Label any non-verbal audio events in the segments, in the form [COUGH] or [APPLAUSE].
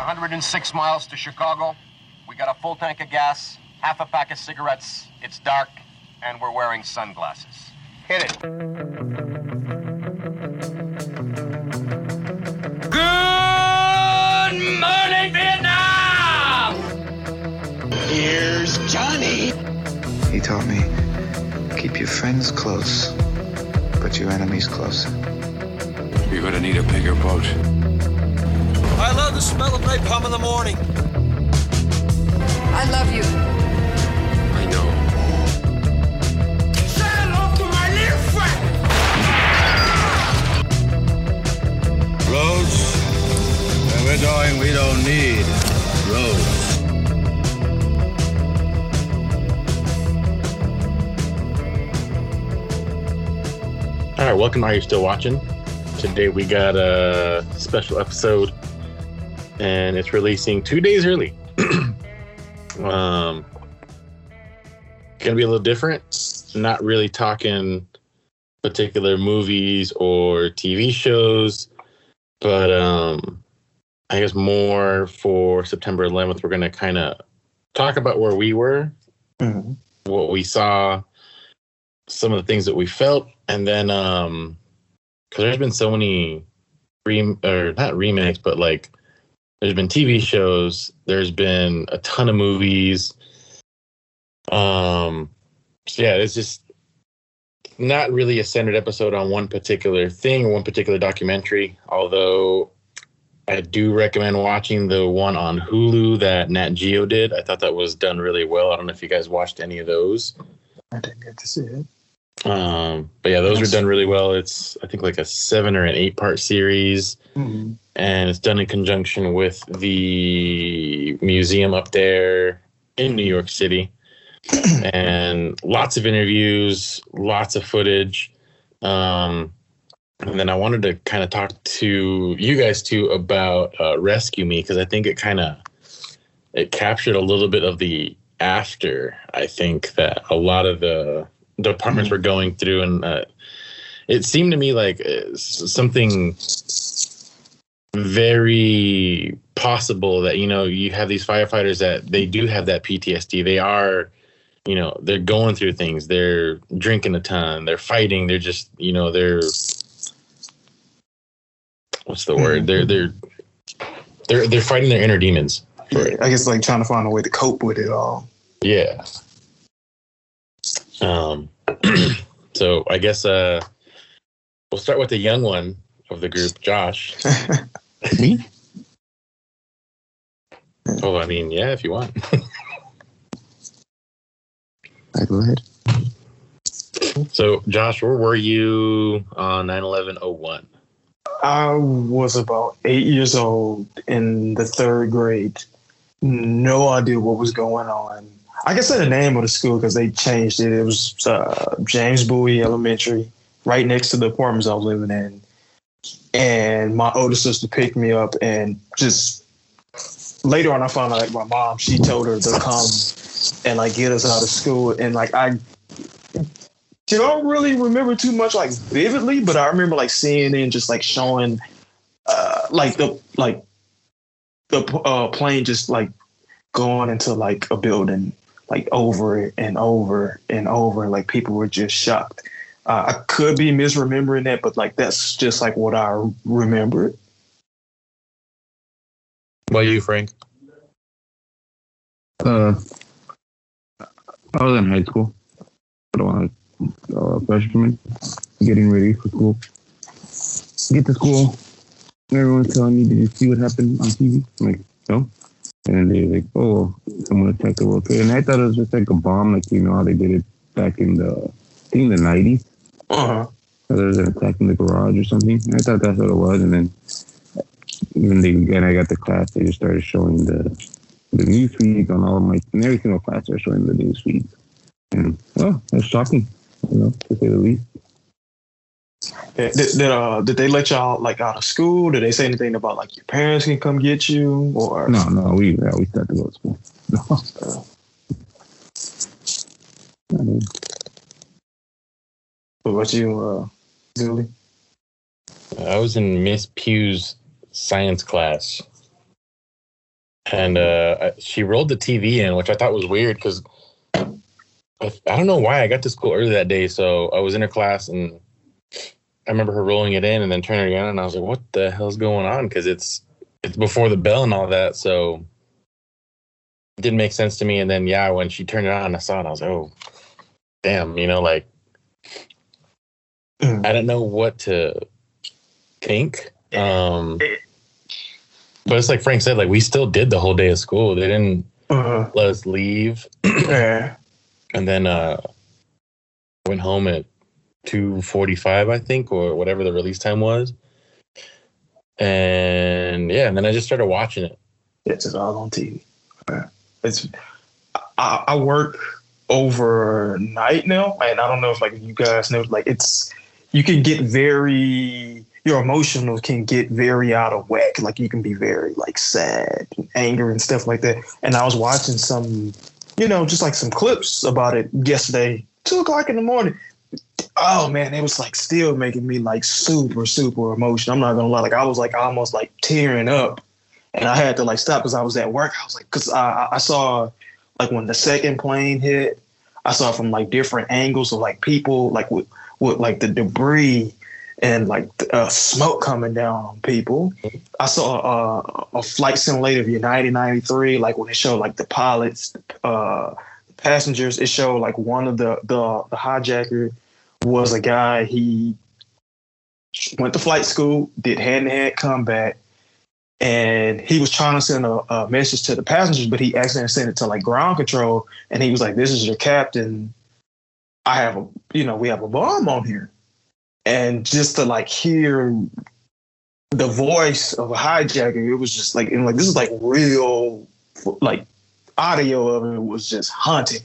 106 miles to Chicago. We got a full tank of gas, half a pack of cigarettes. It's dark, and we're wearing sunglasses. Hit it. Good morning, Vietnam! Here's Johnny. He taught me keep your friends close, but your enemies closer. You're gonna need a bigger boat. I love the smell of napalm in the morning. I love you. I know. Say hello to my little friend! Roads? Where we're going, we don't need roads. All right, welcome. Are you still watching? Today we got a special episode, and it's releasing two days early. [CLEARS THROAT] um, gonna be a little different. Not really talking particular movies or TV shows, but um, I guess more for September 11th. We're gonna kind of talk about where we were, what we saw, some of the things that we felt, and then um, because there's been so many rem or not remakes, but like there's been TV shows, there's been a ton of movies. Um, so yeah, it's just not really a centered episode on one particular thing or one particular documentary. Although I do recommend watching the one on Hulu that Nat Geo did. I thought that was done really well. I don't know if you guys watched any of those. I didn't get to see it. Um, but yeah, those were done really well. It's I think like a seven or an eight part series, Mhm. and it's done in conjunction with the museum up there in New York City, [CLEARS THROAT] and lots of interviews, lots of footage. Um, and then I wanted to kind of talk to you guys too about uh, Rescue Me because I think it kind of it captured a little bit of the after. I think that a lot of the departments were going through, and uh, it seemed to me like uh, something very possible that you know you have these firefighters that they do have that PTSD. They are, you know, they're going through things. They're drinking a ton. They're fighting. They're just, you know, they're what's the word? They're they're they're they're fighting their inner demons. Yeah, I guess like trying to find a way to cope with it all. Yeah. Um. [CLEARS THROAT] so I guess uh, we'll start with the young one of the group, Josh. [LAUGHS] Me? Oh, I mean, yeah, if you want. [LAUGHS] I go ahead. So, Josh, where were you on 9 11 01? I was about eight years old in the third grade. No idea what was going on. I can say the name of the school because they changed it. It was uh, James Bowie Elementary, right next to the apartments I was living in. And my older sister picked me up and just later on I found out like my mom, she told her to come and like get us out of school. And like I don't really remember too much like vividly, but I remember like seeing and just like showing uh like the like the uh plane just like going into like a building like over and over and over like people were just shocked. Uh, I could be misremembering that, but like that's just like what I remember. Well, you, Frank? Uh, I was in high school. I don't want uh, freshman, getting ready for school. Get to school. Everyone's telling me, "Did you see what happened on TV?" I'm like, "No." And they're like, "Oh, someone attacked the World Trade." And I thought it was just like a bomb, like you know how they did it back in the, I think the '90s. Uh-huh. So there was an attack in the garage or something. I thought that's what it was, and then when they and I got the class, they just started showing the the news feeds on all of my in every single class. They're showing the news feeds, and well, that's shocking, you know, to say the least. Did, did, uh, did they let y'all like out of school? Did they say anything about like your parents can come get you or No, no, we yeah, we started to go to school. No. I mean, what about you, uh, Julie? I was in Miss Pugh's science class. and uh, she rolled the TV in, which I thought was weird because I, I don't know why I got to school early that day. So I was in her class and I remember her rolling it in and then turning it on, and I was like, "What the hell's going on?" Because it's it's before the bell and all that, so it didn't make sense to me. And then yeah, when she turned it on, I saw it. I was like, "Oh, damn!" You know, like Mm. I don't know what to think. Um, but it's like Frank said, like we still did the whole day of school. They didn't Uh-huh. let us leave, Yeah. and then uh, went home at two forty-five, I think, or whatever the release time was. And yeah, and then I just started watching it. It's just all on TV. It's I, I work overnight now, and I don't know if like you guys know, like it's you can get very your emotional can get very out of whack. Like you can be very like sad, and angry, and stuff like that. And I was watching some, you know, just like some clips about it yesterday, two o'clock in the morning. Oh man, it was like still making me like super, super emotional. I'm not gonna lie, like I was like almost like tearing up and I had to like stop because I was at work. I was like, because I, I saw like when the second plane hit, I saw from like different angles of like people like with, with like the debris and like uh, smoke coming down on people. I saw uh, a flight simulator of United 93, like when it showed like the pilots, uh, passengers. It showed like one of the the, the hijacker was a guy. He went to flight school, did hand to hand combat and he was trying to send a, a message to the passengers, but he accidentally sent it to like ground control, and he was like, "This is your captain. I have a, you know, we have a bomb on here," and just to like hear the voice of a hijacker, it was just like, and like this is like real, like audio of it was just haunting.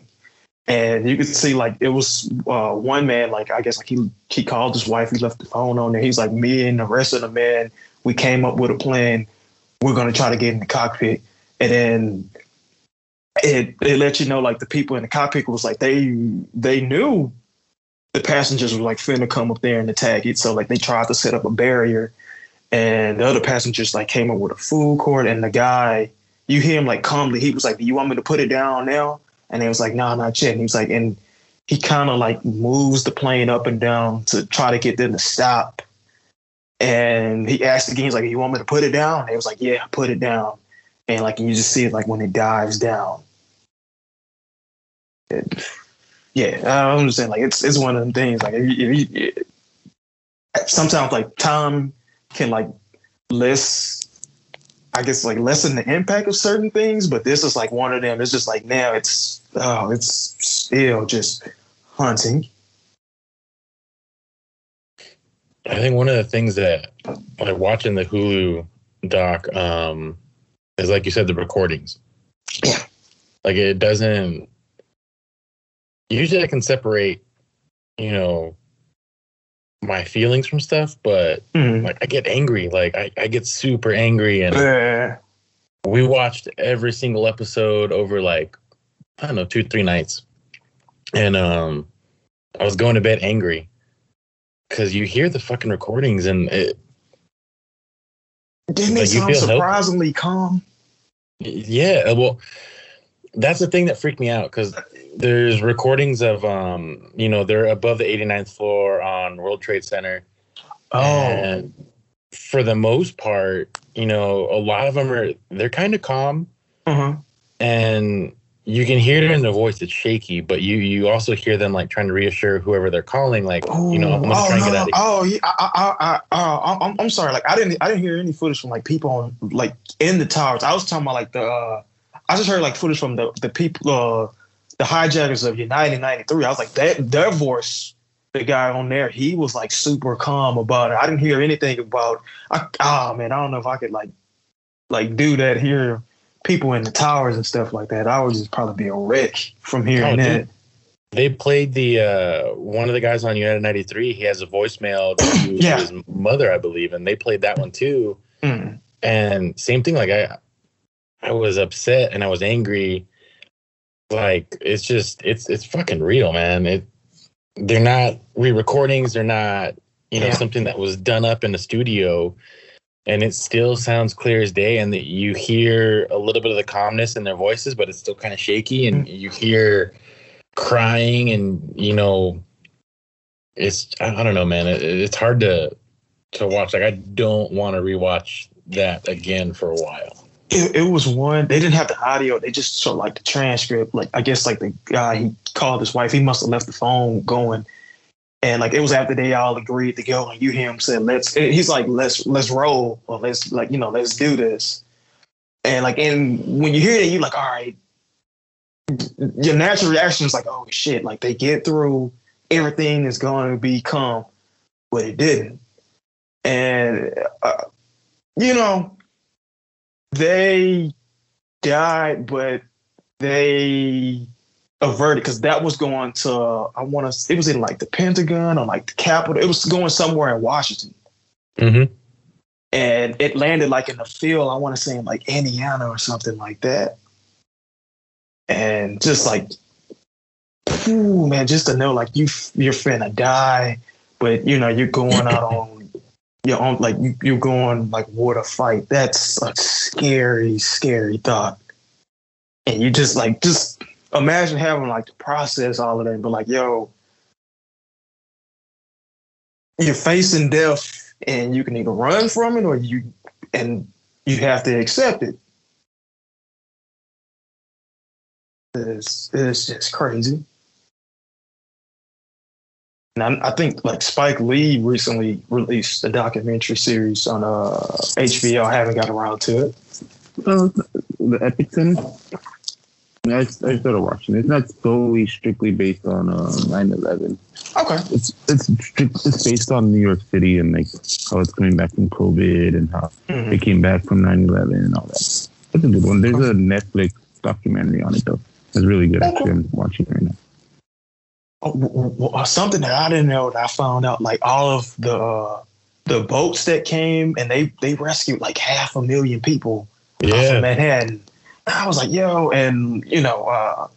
And you could see like it was uh, one man, like I guess like he he called his wife, he left the phone on there. He's like, me and the rest of the men, we came up with a plan we're to try to get in the cockpit. And then it it let you know like the people in the cockpit was like they they knew the passengers were like finna come up there and attack it. So like they tried to set up a barrier and the other passengers like came up with a food court and the guy you hear him like calmly, he was like, Do you want me to put it down now? And he was like, No, nah, not yet. And he was like, and he kind of like moves the plane up and down to try to get them to stop. And he asked again, he's like, You want me to put it down? And he was like, Yeah, put it down. And like you just see it like when it dives down. It- yeah, I'm just saying like it's it's one of them things. Like if you, if you, sometimes like time can like less I guess like lessen the impact of certain things, but this is like one of them. It's just like now it's oh, it's still just haunting. I think one of the things that like watching the Hulu doc um is like you said the recordings. Yeah. Like it doesn't usually I can separate, you know, my feelings from stuff, but Mm. like I get angry. Like I, I get super angry and Yeah. we watched every single episode over like I don't know, two, three nights. And um I was going to bed angry. Cause you hear the fucking recordings and it Didn't Like, it sound surprisingly calm? Yeah, well, that's the thing that freaked me out because there's recordings of, um, you know, they're above the 89th floor on World Trade Center. Oh, And for the most part, you know, a lot of them are, they're kind of calm uh-huh. and you can hear it in their voice. It's shaky, but you, you also hear them like trying to reassure whoever they're calling, like, you know, I'm to oh, try and no, get out of here. oh, yeah, I, I, I, I, I'm, I'm sorry. Like, I didn't, I didn't hear any footage from like people on, like, in the towers. I was talking about like the, uh, I just heard like footage from the, the people, uh, the hijackers of United '93. I was like, that, their voice, the guy on there, he was like super calm about it. I didn't hear anything about. I, oh man, I don't know if I could like, like do that here. People in the towers and stuff like that. I would just probably be a wreck from hearing Oh, that. dude. They played the uh, one of the guys on United 93. He has a voicemail to [CLEARS THROAT] Yeah. his mother, I believe, and they played that one too. Mm. And same thing, like I, I was upset and I was angry. Like it's just it's it's fucking real, man. It they're not re-recordings. They're not you know Yeah. something that was done up in the studio. and it still sounds clear as day and that you hear a little bit of the calmness in their voices but it's still kind of shaky and mm. you hear crying and you know it's i I don't know man it, it's hard to to watch like i don't want to rewatch that again for a while It, it was one. They didn't have the audio. They just showed like the transcript. Like I guess like the guy he called his wife. He must have left the phone going, and like it was after they all agreed to go. And you hear him say, "Let's." He's like, "Let's let's roll," or "Let's like you know let's do this." And like and when you hear that, you're like, all right. Your natural reaction is like, "Oh shit!" Like they get through. Everything is going to become, but it didn't. And uh, you know, they died, but they averted because that was going to I want to it was in like the Pentagon or like the Capitol. It was going somewhere in Washington, mm-hmm. and it landed like in the field. I want to say in like Indiana or something like that. And just like, ooh, man, just to know like you you're finna die, but you know you're going out [LAUGHS] on your like you, you're going like war to fight. That's a scary, scary thought. And you just like just imagine having like to process all of that, but like, yo, you're facing death and you can either run from it or you and you have to accept it. It's, it's just crazy. And I, I think like Spike Lee recently released a documentary series on uh, HBO. I haven't got around to it. Oh, the Epicenter. I, I started watching it. It's not solely strictly based on uh, 9/11. Okay. It's it's it's based on New York City and like how it's coming back from COVID and how Mhm. they came back from 9/11 and all that. It's a good one. There's a Netflix documentary on it though. It's really good. Actually, I'm watching it right now. Oh, w- something that I didn't know that I found out like all of the uh, the boats that came and they they rescued like half a million people off yeah of Manhattan. I was like, yo, and you know, uh,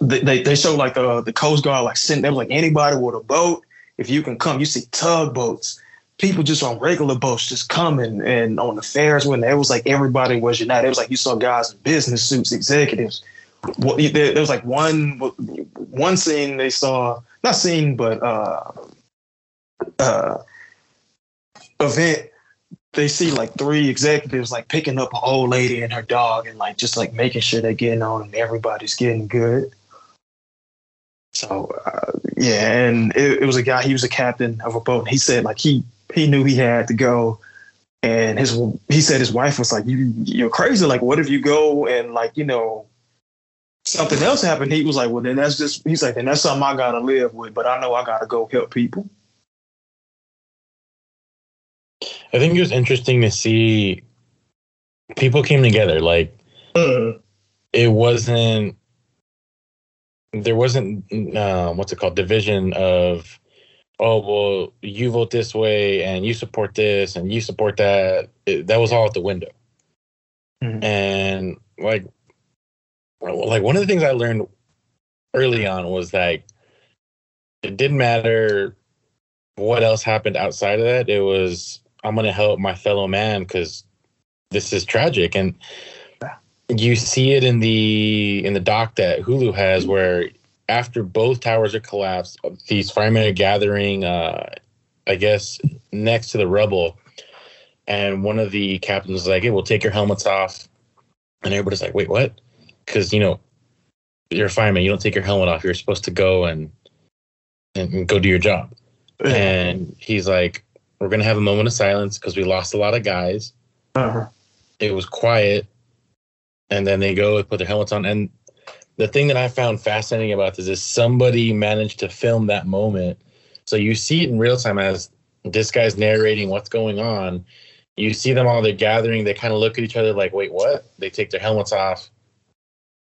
they they, they show like the the Coast Guard like sent them like anybody with a boat, if you can come, you see tugboats. People just on regular boats just coming and on the fairs when it was like everybody was united. It was like you saw guys in business suits, executives. What there, there was like one one scene they saw, not scene, but uh uh event they see like three executives like picking up an old lady and her dog and like just like making sure they're getting on and everybody's getting good. So uh, yeah, and it, it was a guy. He was a captain of a boat. And he said like he he knew he had to go, and his he said his wife was like, "You you're crazy. Like, what if you go and like you know something else happened?" He was like, "Well, then that's just." He's like, "Then that's something I gotta live with." But I know I gotta go help people. i think it was interesting to see people came together like it wasn't there wasn't uh, what's it called division of oh well you vote this way and you support this and you support that it, that was all out the window Mhm. and like like one of the things i learned early on was like it didn't matter what else happened outside of that. It was i'm gonna help my fellow man because this is tragic. And you see it in the in the doc that Hulu has where after both towers are collapsed, these firemen are gathering uh I guess next to the rubble. And one of the captains is like, Hey, we'll take your helmets off. And everybody's like, Wait, what? Because you know, you're a fireman, you don't take your helmet off, you're supposed to go and and, and go do your job. And he's like, We're gonna have a moment of silence because we lost a lot of guys. Uh-huh. it was quiet and then they go and put their helmets on. And the thing that i found fascinating about this is somebody managed to film that moment. So you see it in real time as this guy's narrating what's going on. You see them all they're gathering they kind of look at each other like wait what? They take their helmets off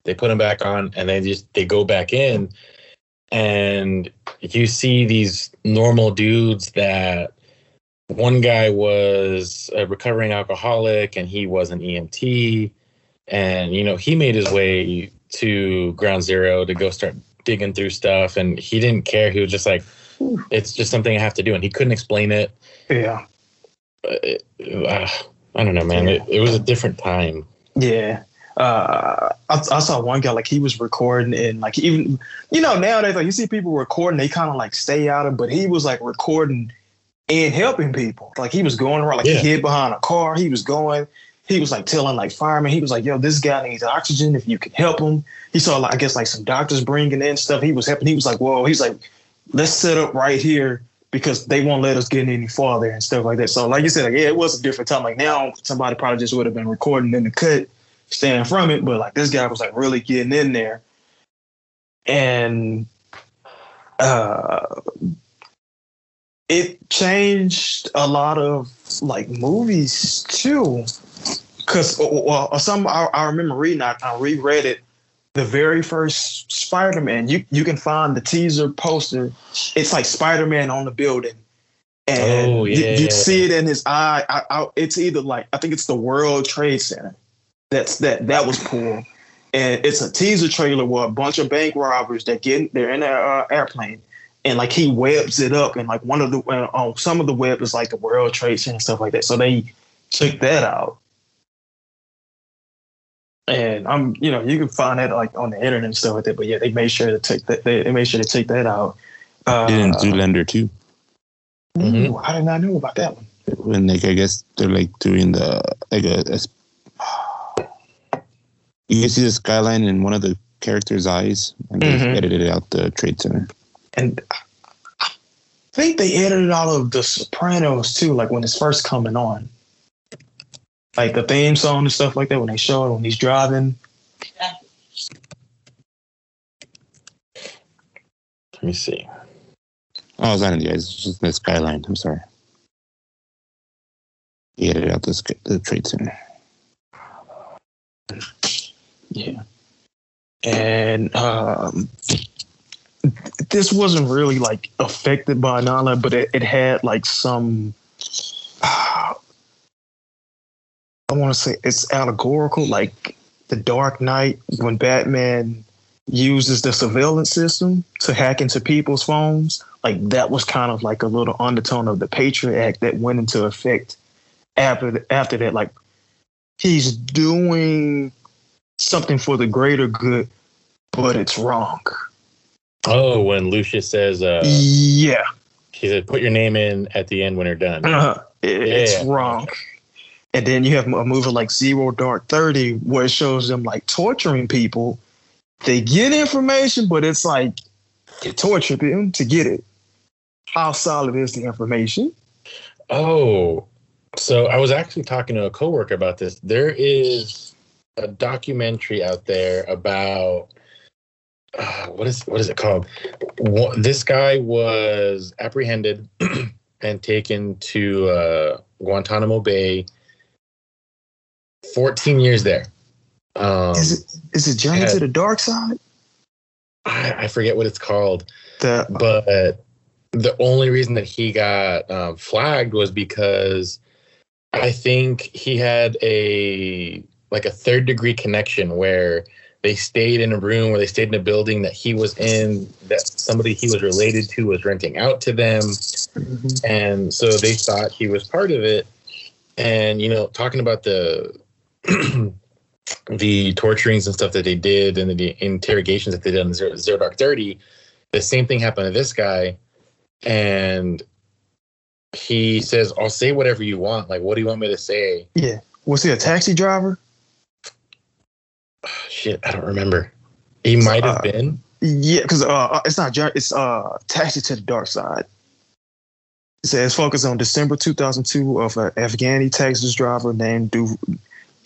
they put them back on and they just they go back in and you see these normal dudes that one guy was a recovering alcoholic and he was an EMT and you know he made his way to ground zero to go start digging through stuff and he didn't care he was just like it's just something I have to do and he couldn't explain it Yeah. it, uh, I don't know, man. It, it was a different time. Yeah. Uh, I, I saw one guy like he was recording and like even you know nowadays like you see people recording they kind of like stay out of but he was like recording and helping people. Like he was going around like Yeah. he hid behind a car he was going he was like telling like firemen he was like yo this guy needs oxygen if you can help him. He saw like I guess like some doctors bringing in stuff he was helping he was like whoa he's like let's set up right here because they won't let us get any farther and stuff like that. So like you said like yeah it was a different time. Like now somebody probably just would have been recording in the cut staying from it, but like this guy was like really getting in there. And uh it changed a lot of like movies too. Cause well, uh, some I, I remember reading, I, I reread it. The very first Spider-Man, you you can find the teaser poster. It's like Spider-Man on the building, and Oh, you, you see it in his eye. I, I, it's either like I think it's the World Trade Center. That's that that was pulled, and it's a teaser trailer where a bunch of bank robbers that get they're in an uh, airplane, and like he webs it up, and like one of the uh, on some of the web is like the World Trade Center and stuff like that. So they took that out, and I'm you know you can find that like on the internet and stuff like that. But yeah, they made sure to take that they, they made sure to take that out. Uh, Did in Zoolander too. ooh, I did not know about that one. When like I guess they're like doing the like a, a you can see the skyline in one of the characters' eyes, and they Mhm. edited out the trade center. and I think they edited all of the Sopranos too, like when it's first coming on, like the theme song and stuff like that. When they show it when he's driving, Let me see. Oh, it's not in the eyes. It's just the skyline. I'm sorry. He edited out the, the trade center. Yeah, and um, this wasn't really like affected by Nala, but it, it had like some. [SIGHS] I want to say it's allegorical, like the Dark Knight when Batman uses the surveillance system to hack into people's phones. Like that was kind of like a little undertone of the Patriot Act that went into effect after after that. Like he's doing something for the greater good, but it's wrong. Oh, when Lucius says, uh, yeah, he said, put your name in at the end when you're done. Uh, it- it's wrong. And then you have a movie like Zero Dark Thirty where it shows them like torturing people. They get information, but it's like you torture them to get it. How solid is the information? Oh, so I was actually talking to a coworker about this. There is a documentary out there about uh, what is what is it called? Wha- This guy was apprehended [CLEARS THROAT] and taken to uh, Guantanamo Bay. Fourteen years there. Um, is it is it Journey to the Dark Side? I, I forget what it's called. The but the only reason that he got um, flagged was because I think he had a like a third degree connection where they stayed in a room or they stayed in a building that he was in that somebody he was related to was renting out to them. Mm-hmm. And so they thought he was part of it. And you know talking about the [CLEARS THROAT] the torturings and stuff that they did and the interrogations that they did on zero, zero dark 30 the same thing happened to this guy. And he says i'll say whatever you want. Like what do you want me to say? Yeah, was he a taxi driver? [SIGHS] shit i don't remember he might have Uh, been Yeah, because uh, it's not. It's uh, Taxi to the Dark Side. It says focus on December 2002 of an Afghani taxi driver named du-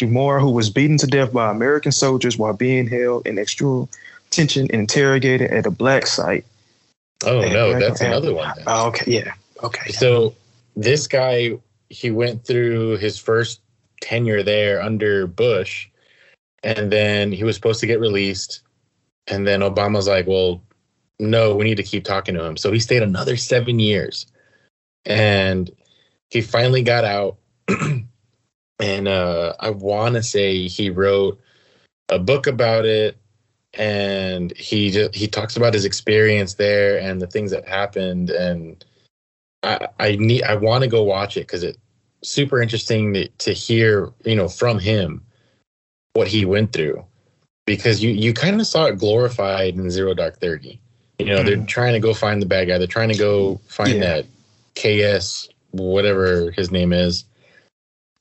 who was beaten to death by American soldiers while being held in extreme tension and interrogated at a black site. oh no that's and- another one. Oh, okay, yeah, okay. So this guy, he went through his first tenure there under Bush, and then he was supposed to get released, and then Obama's like, "Well, no, we need to keep talking to him." So he stayed another seven years, and he finally got out. [CLEARS THROAT] and uh, I want to say he wrote a book about it, and he just, he talks about his experience there and the things that happened. And I, I need I want to go watch it because it super interesting to, to hear, you know, from him what he went through because you you kind of saw it glorified in Zero Dark Thirty. You know, they're hmm. trying to go find the bad guy. They're trying to go find Yeah. that KS whatever his name is,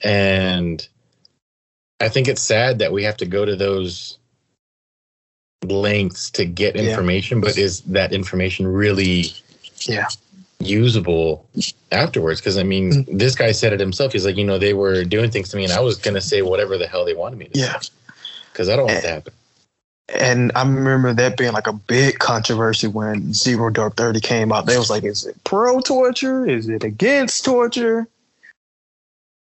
and I think it's sad that we have to go to those lengths to get Yeah. information. But is that information really? Yeah. Usable afterwards because i mean Mm. this guy said it himself he's like you know they were doing things to me and i was gonna say whatever the hell they wanted me to Yeah. because i don't want that to happen And I remember that being like a big controversy when Zero Dark Thirty came out. They was like, is it pro torture? Is it against torture?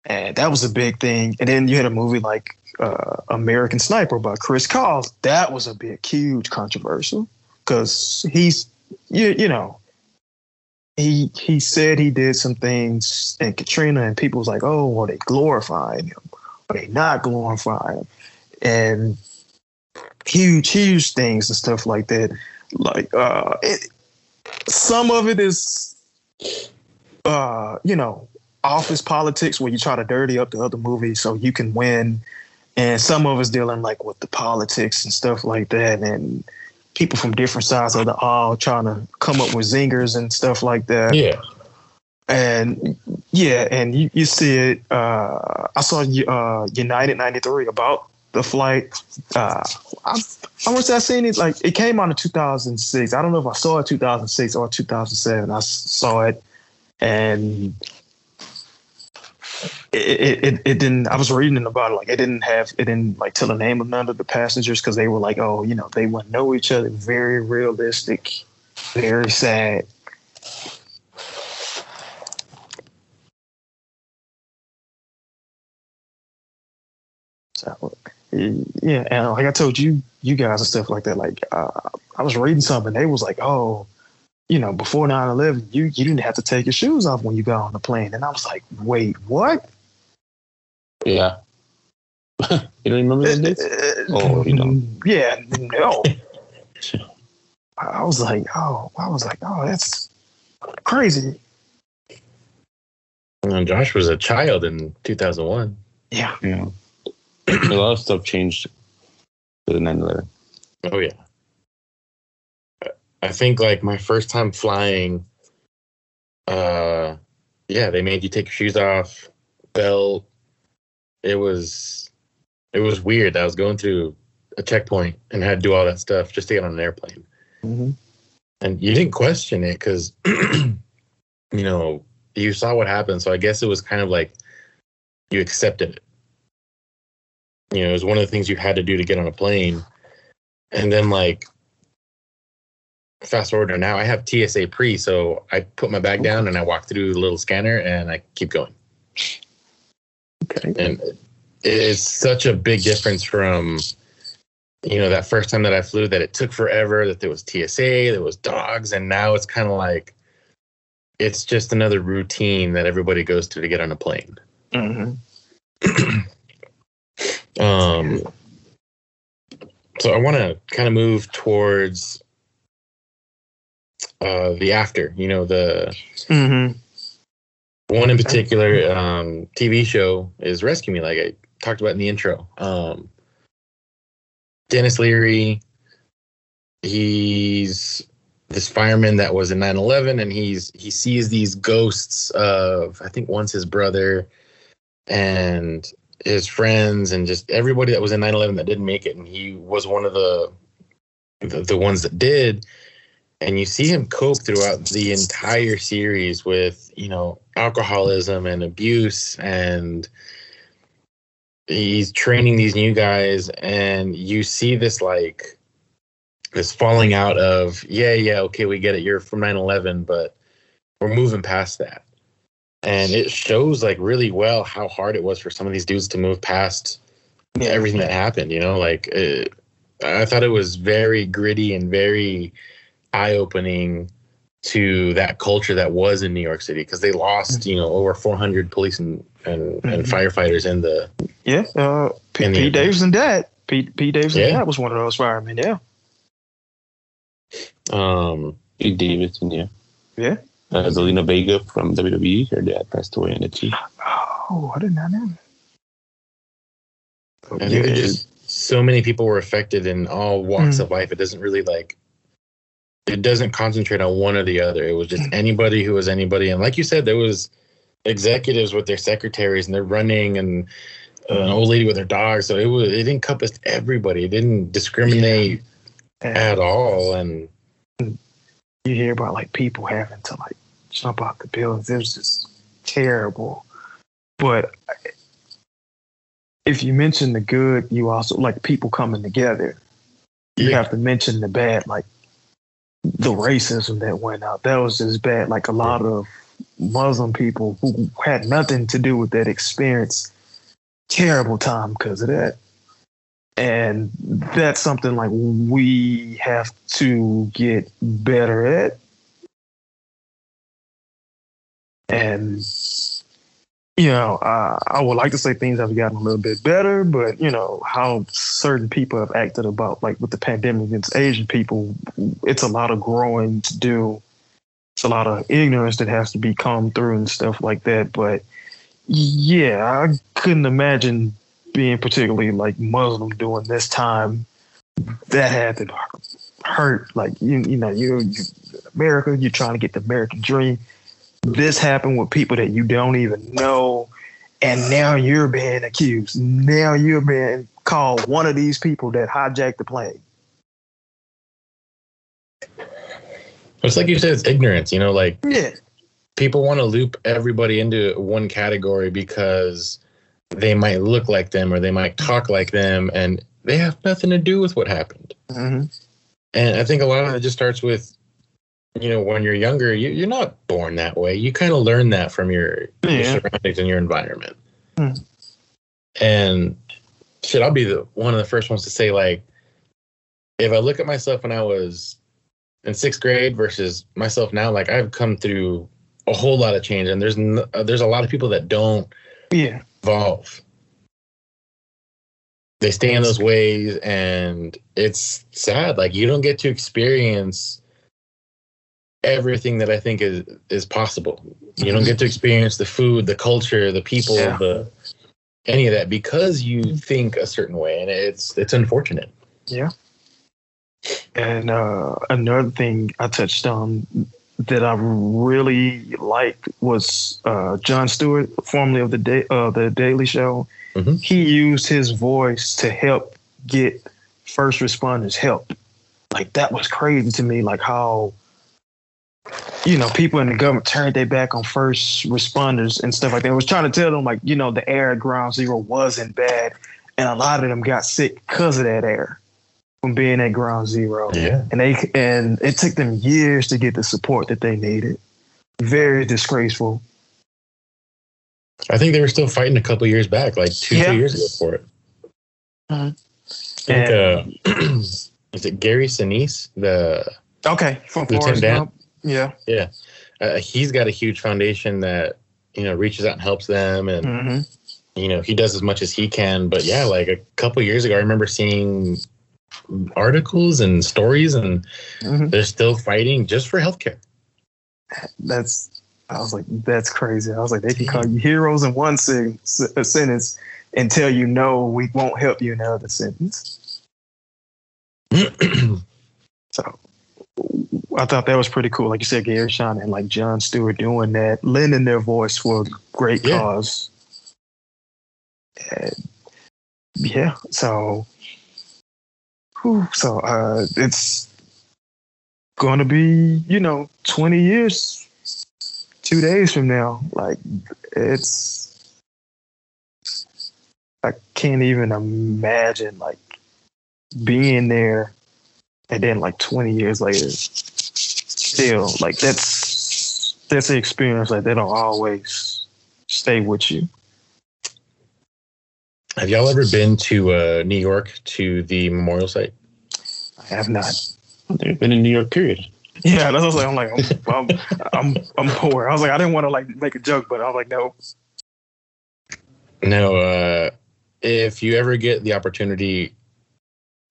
And that was a big thing. And then you had a movie like uh, American Sniper by Chris Cause. That was a big, huge controversial because he's, you, you know, he he said he did some things in Katrina, and people was like, oh, are they glorifying him? Are they not glorifying him? And huge, huge things and stuff like that. Like uh it, some of it is uh, you know, office politics where you try to dirty up the other movie so you can win. And some of us dealing like with the politics and stuff like that and people from different sides of the aisle trying to come up with zingers and stuff like that yeah and yeah, and you, you see it. Uh, I saw uh, United '93 about the flight. Uh, I, I want to say I seen it like it came out in 2006. I don't know if I saw it 2006 or 2007. I saw it, and it, it, it, didn't. I was reading about it like it didn't have it didn't like tell the name of none of the passengers because they were like, oh, you know, they wouldn't know each other. Very realistic, very sad. So yeah, and like I told you, you guys and stuff like that. Like uh, I was reading something, they was like, oh, you know, before 9-11, you you didn't have to take your shoes off when you got on the plane, and I was like, wait, what? Yeah. [LAUGHS] you don't remember those days? Oh, you don't. Yeah, no. I [LAUGHS] I was like, oh, I was like, oh, that's crazy. and josh was a child in 2001 Yeah, Yeah. a lot of stuff changed for the 9 11. oh yeah i think like my first time flying uh yeah they made you take your shoes off belt it was it was weird. I was going through a checkpoint and had to do all that stuff just to get on an airplane. Hmm and you didn't question it because [CLEARS THROAT] you know you saw what happened. So i guess it was kind of like you accepted it. You know it was one of the things you had to do to get on a plane. And then like fast forward to now i have tsa pre so i put my bag down and i walk through the little scanner and i keep going okay. and it's such a big difference from you know that first time that i flew that it took forever that there was tsa there was dogs and now it's kind of like it's just another routine that everybody goes through to get on a plane. Hmm [CLEARS THROAT] um so i want to kind of move towards uh the after you know the hmm one in particular um tv show is rescue me like i talked about in the intro. Um denis leary he's this fireman that was in 9-11 and he's he sees these ghosts of i think once his brother and his friends and just everybody that was in 9-11 that didn't make it and he was one of the the, the ones that did and you see him cope throughout the entire series with you know alcoholism and abuse and he's training these new guys and you see this like this falling out of yeah yeah okay we get it you're from 9-11 but we're moving past that. And it shows like really well how hard it was for some of these dudes to move past everything that happened you know like it, i thought it was very gritty and very eye-opening to that culture that was in new york city because they lost you know over 400 police and and, and Mhm. firefighters in the Yeah, uh, P, In the- P. Davis and Dad. P. P. Davis and Yeah. Dad was one of those firemen. Yeah, um Pete Davidson, yeah. Yeah. Uh, Zelina Vega from WWE, her dad passed away in it too. Oh, I did not know. I think there's just so many people were affected in all walks Mm. of life. It doesn't really like it doesn't concentrate on one or the other. It was just anybody who was anybody. And like you said, there was executives with their secretaries and they're running and uh, an old lady with her dog. So it was it encompassed everybody. It didn't discriminate And at all. And you hear about like people having to like jump out the buildings. It was just terrible. But if you mention the good, you also like people coming together. You Yeah. have to mention the bad, like the racism that went out. That was just bad. Like a lot of Muslim people who had nothing to do with that experience, terrible time because of that. And that's something like we have to get better at. And you know, I would like to say things have gotten a little bit better, but you know how certain people have acted about like with the pandemic against Asian people, it's a lot of growing to do. It's a lot of ignorance that has to be combed through and stuff like that. But yeah, I couldn't imagine being particularly like Muslim during this time. That had to hurt. Like you, you know, you, you America, you're trying to get the American dream this happened with people that you don't even know and now you're being accused now you're being called one of these people that hijacked the plane it's like you said, it's ignorance. You know, like yeah people want to loop everybody into one category because they might look like them or they might talk like them and they have nothing to do with what happened. mm-hmm. And I think a lot of it just starts with, you know, when you're younger, you, you're not born that way. You kind of learn that from your, your surroundings and your environment. Hmm. And shit, I'll be the one of the first ones to say, like, if I look at myself when I was in sixth grade versus myself now, like I've come through a whole lot of change, and there's n- uh, there's a lot of people that don't yeah evolve. They stay in those ways, and it's sad. Like you don't get to experience everything that I think is is possible. You don't get to experience the food, the culture, the people, Yeah. the any of that because you think a certain way, and it's it's unfortunate. yeah and uh, another thing i touched on that i really liked was uh, jon stewart formerly of the day uh, the daily show Mhm. he used his voice to help get first responders help like that was crazy to me like how you know people in the government turned their back on first responders and stuff like that I was trying to tell them like you know the air at ground zero wasn't bad and a lot of them got sick because of that air from being at ground zero Yeah. and they and it took them years to get the support that they needed very disgraceful I think they were still fighting a couple years back, like two, Yeah. three years ago for it. Mhm. I think, uh, [CLEARS THROAT] is it Gary Sinise? The okay from Lieutenant Forrest Dan? Gump. yeah uh, he's got a huge foundation that you know reaches out and helps them, and hmm you know he does as much as he can. But yeah, like a couple years ago, I remember seeing articles and stories, and hmm they're still fighting just for healthcare. that's I was like, that's crazy. I was like, they can call you heroes in one sen- s- a sentence and tell you no, we won't help you in the other sentence. [CLEARS THROAT] So I thought that was pretty cool. Like you said, Gary Sean and like Jon Stewart doing that, lending their voice for a great Yeah. cause. And yeah, so whew, so uh it's gonna be, you know, 20 years, two days from now. Like it's I can't even imagine like being there and then like 20 years later still like that's that's the experience like they don't always stay with you Have y'all ever been to uh, New York to the memorial site? i have not They've been in New York, period. yeah that's what i'm like i'm i'm i'm, I'm poor i was like i didn't want to like make a joke but i was like no No. Uh, if you ever get the opportunity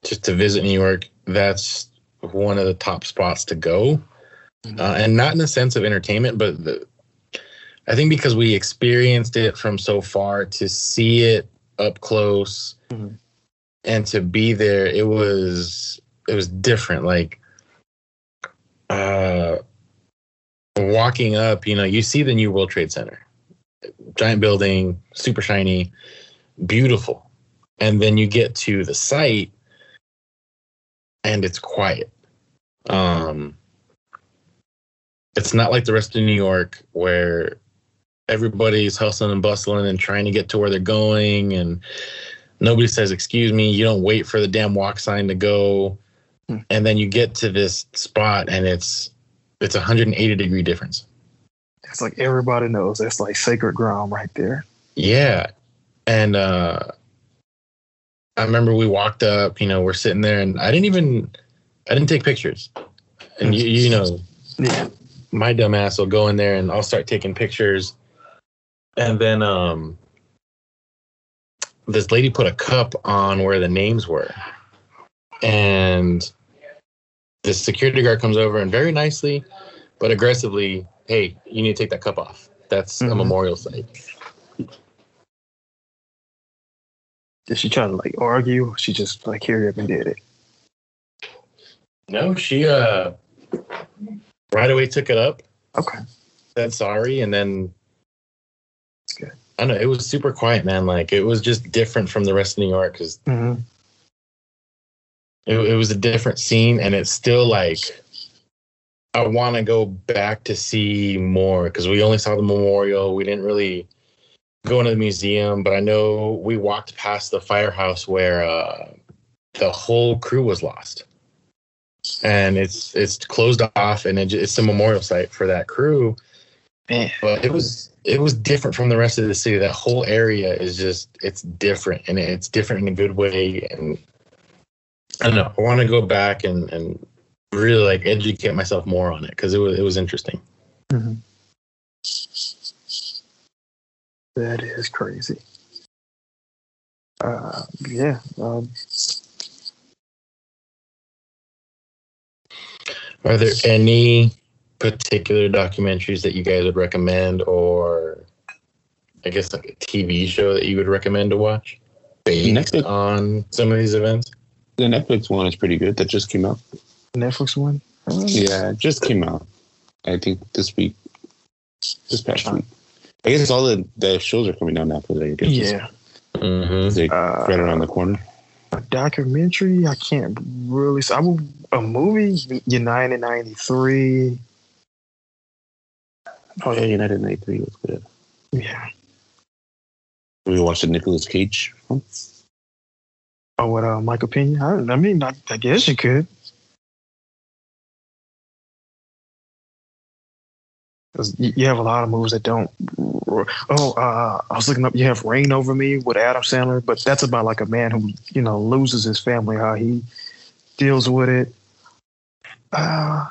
just to visit New York, that's one of the top spots to go. Uh, and not in the sense of entertainment, but the, I think because we experienced it from so far to see it up close Mhm. and to be there, it was it was different. Like uh walking up, you know, you see the new World Trade Center. Giant building, super shiny, beautiful. And then you get to the site and it's quiet. Um it's not like the rest of New York where everybody's hustling and bustling and trying to get to where they're going and nobody says excuse me you don't wait for the damn walk sign to go Hmm. and then you get to this spot and it's it's a 180 degree difference It's like everybody knows that's like sacred ground right there. yeah and uh i remember we walked up you know we're sitting there and i didn't even i didn't take pictures and you, you know Yeah. My dumb ass will go in there and I'll start taking pictures. And then um this lady put a cup on where the names were. And the security guard comes over and very nicely but aggressively, hey, you need to take that cup off. That's a Mhm. memorial site. Did she try to like argue? She just like hurry up and did it. No, she uh right away took it up, Okay. said sorry, and then That's good. I don't know, it was super quiet, man. Like it was just different from the rest of New York because Mm-hmm. it, it was a different scene and it's still like i want to go back to see more because we only saw the memorial we didn't really go into the museum but i know we walked past the firehouse where uh, the whole crew was lost and it's it's closed off and it, it's a memorial site for that crew Man. but it was it was different from the rest of the city that whole area is just it's different and it's different in a good way and I don't know. I want to go back and, and really like educate myself more on it because it was it was interesting. That is crazy. Uh, yeah. Um, Are there any particular documentaries that you guys would recommend, or I guess like a TV show that you would recommend to watch based Netflix. on some of these events? The Netflix one is pretty good. That just came out. Netflix one. Yeah, it just came out. I think this week, this past week. I guess all the, the shows are coming out now for the. I Yeah. Mm-hmm. They're Uh, right around the corner. A documentary. I can't really. I will, a movie. United '93. Oh yeah, United '93 was good. Yeah. We watched the Nicolas Cage. Oh, what? Uh, Michael Pena. I, I mean, I, I guess you could. 'Cause You you have a lot of movies that don't. Oh, uh, I was looking up. You have "Reign Over Me" with Adam Sandler, but that's about like a man who you know loses his family, how he deals with it. Uh,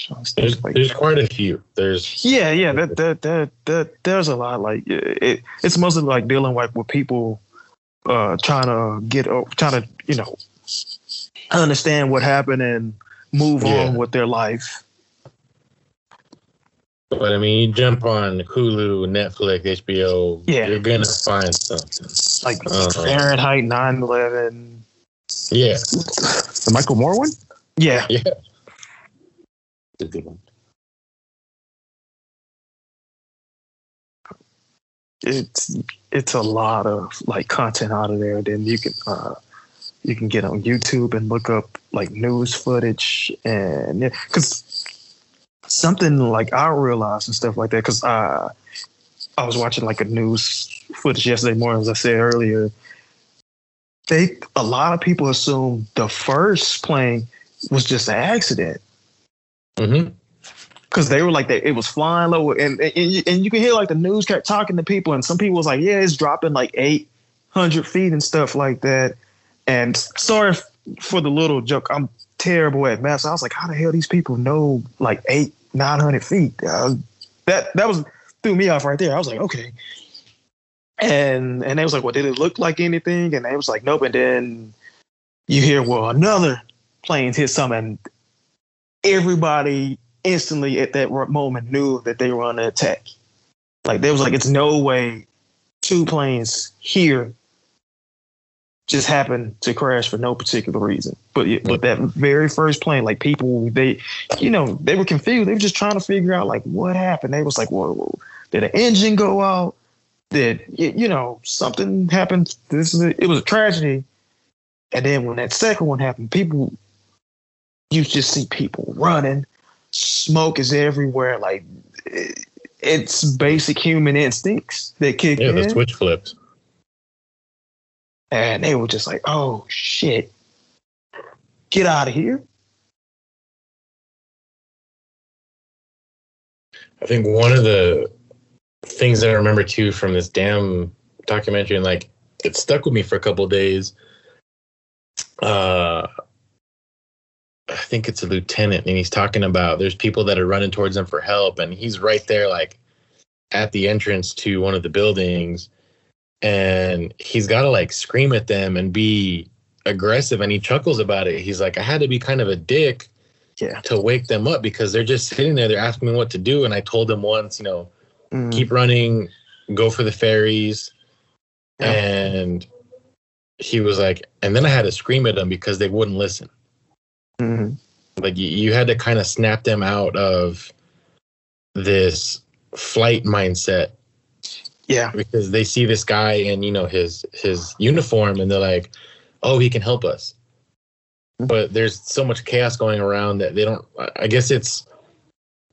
trying to think, There's like- there's quite a few. There's yeah, yeah, that that that that there's a lot. Like it, it's mostly like dealing like with people uh trying to get trying to you know understand what happened and move Yeah. on with their life. but I mean, you jump on Hulu, Netflix, HBO. Yeah. you're gonna find something. Like Uh-huh. Fahrenheit 9/11. Yeah, The Michael Moore one. Yeah, yeah. The good one. it's it's a lot of like content out of there. Then you can uh you can get on YouTube and look up like news footage and yeah, because something like I realized and stuff like that because uh, I was watching like a news footage yesterday morning, as I said earlier. They a lot of people assume the first plane was just an accident. Hmm because they were like that it was flying low and, and you- and you can hear like the news kept talking to people and some people was like yeah it's dropping like 800 feet and stuff like that and sorry for the little joke i'm terrible at math. So i was like how the hell these people know like eight 900 feet? Uh, that that was threw me off right there. I was like okay. And and they was like well did it look like anything? And they was like nope. And then you hear well another plane hit something and everybody instantly at that moment knew that they were under attack. Like there was like, it's no way two planes here just happened to crash for no particular reason. But but that very first plane, like people, they, you know, they were confused. They were just trying to figure out like what happened. They was like, whoa, whoa did an engine go out? Did you know something happened? This is a, it was a tragedy. And then when that second one happened, people, you just see people running. Smoke is everywhere. Like it- it's basic human instincts that kick in. Yeah, in the switch flips. And they were just like, "Oh shit, get out of here!" I think one of the things that I remember too from this damn documentary, and like it stuck with me for a couple of days. Uh, I think it's a lieutenant, and he's talking about there's people that are running towards him for help, and he's right there, like at the entrance to one of the buildings, and he's got to like scream at them and be aggressive, and he chuckles about it. He's like, I had to be kind of a dick Yeah. to wake them up because they're just sitting there. They're asking me what to do, and I told them once, you know, Mm, keep running, go for the ferries, Yeah. and he was like, and then I had to scream at them because they wouldn't listen. mhm. Like you, you had to kind of snap them out of this flight mindset Yeah. because they see this guy in you know his his uniform and they're like, oh, he can help us. But there's so much chaos going around that they don't. I guess it's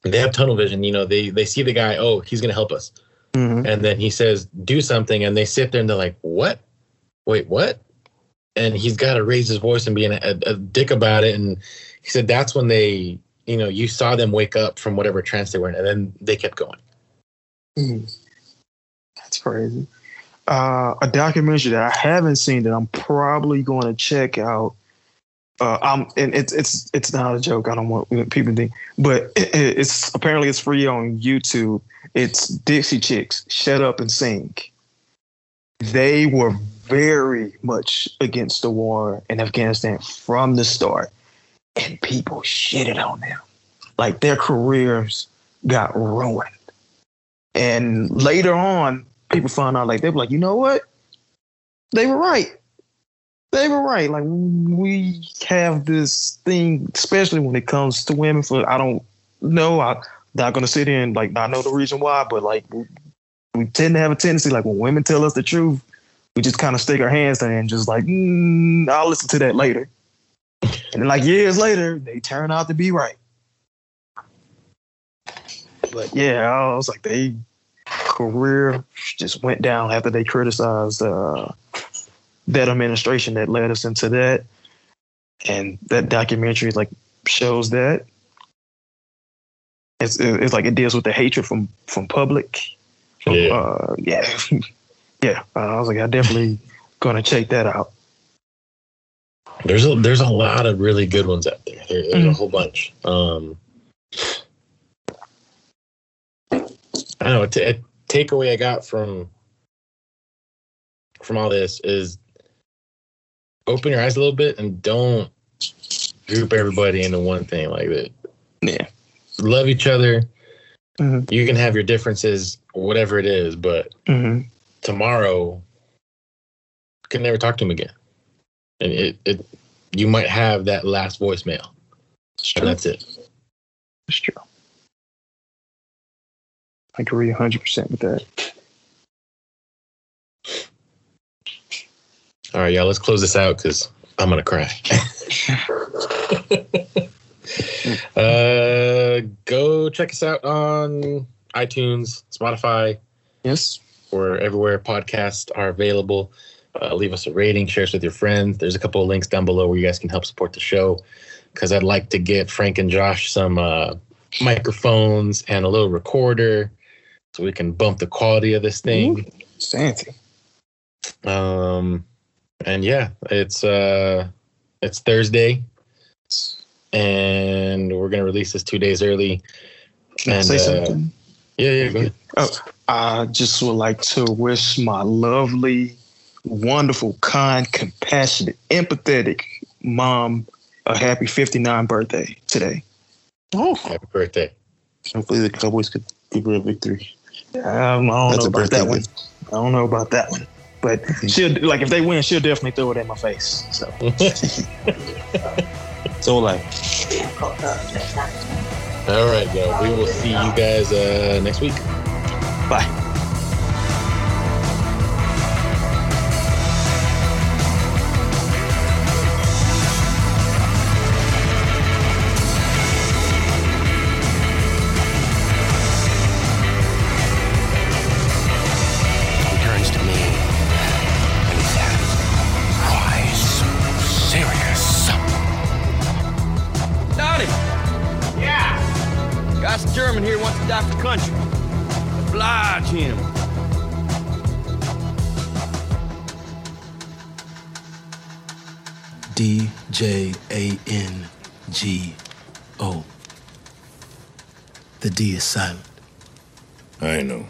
they have tunnel vision. You know, they they see the guy. Oh, he's gonna help us, Mhm. and then he says do something, and they sit there and they're like, what? Wait, what? And he's got to raise his voice and be an, a, a dick about it. And he said that's when they, you know, you saw them wake up from whatever trance they were in, and then they kept going. Mhm. That's crazy. Uh, a documentary that I haven't seen that I'm probably going to check out. Uh, I'm and it's it's it's not a joke. I don't want people to think, but it, it- it's apparently it's free on YouTube. It's Dixie Chicks. Shut up and sing. They were very much against the war in Afghanistan from the start, and people shitted on them. Like their careers got ruined. And later on, people find out like they were like, you know what? They were right. They were right. Like we have this thing, especially when it comes to women. For I don't know, I'm not gonna sit and like not know the reason why, but like we, tend to have a tendency, like when women tell us the truth, we just kind of stick our hands there and just like, mm, I'll listen to that later. And then like years later, they turn out to be right. But yeah, I was like, they career just went down after they criticized uh, that administration that led us into that. And that documentary like shows that. It's it's like it deals with the hatred from from public. From, Yeah. Uh, yeah. [LAUGHS] yeah. Uh, I was like, I definitely gonna check that out. There's a there's a lot of really good ones out there. There- There's a Mhm. whole bunch. Um, I don't know. A, t- a takeaway I got from from all this is open your eyes a little bit and don't group everybody into one thing like that. Yeah. Love each other. Mhm. You can have your differences, whatever it is, but Mm-hmm. tomorrow you can never talk to him again. And it, it you might have that last voicemail. And that's it. That's true. I agree 100% with that. All right, y'all, let's close this out because I'm gonna cry. [LAUGHS] uh, go check us out on iTunes, Spotify, Yes. or everywhere podcasts are available. Uh, leave us a rating, share us with your friends. There's a couple of links down below where you guys can help support the show. Because I'd like to get Frank and Josh some uh, microphones and a little recorder, so we can bump the quality of this thing. Santy. Um, and yeah, it's uh, it's Thursday, and we're gonna release this two days early. Can I say uh, something? Yeah, yeah, go ahead. Oh, I just would like to wish my lovely, wonderful, kind, compassionate, empathetic mom a happy 59 birthday today. Oh, Happy birthday. Hopefully the Cowboys could give her a victory. Um, I don't That's know about that one. gift. I don't know about that one. But she'll like if they win, she'll definitely throw it in my face. So [LAUGHS] So like, All right, though. We will see you guys uh, next week. bye. The D is silent. I know.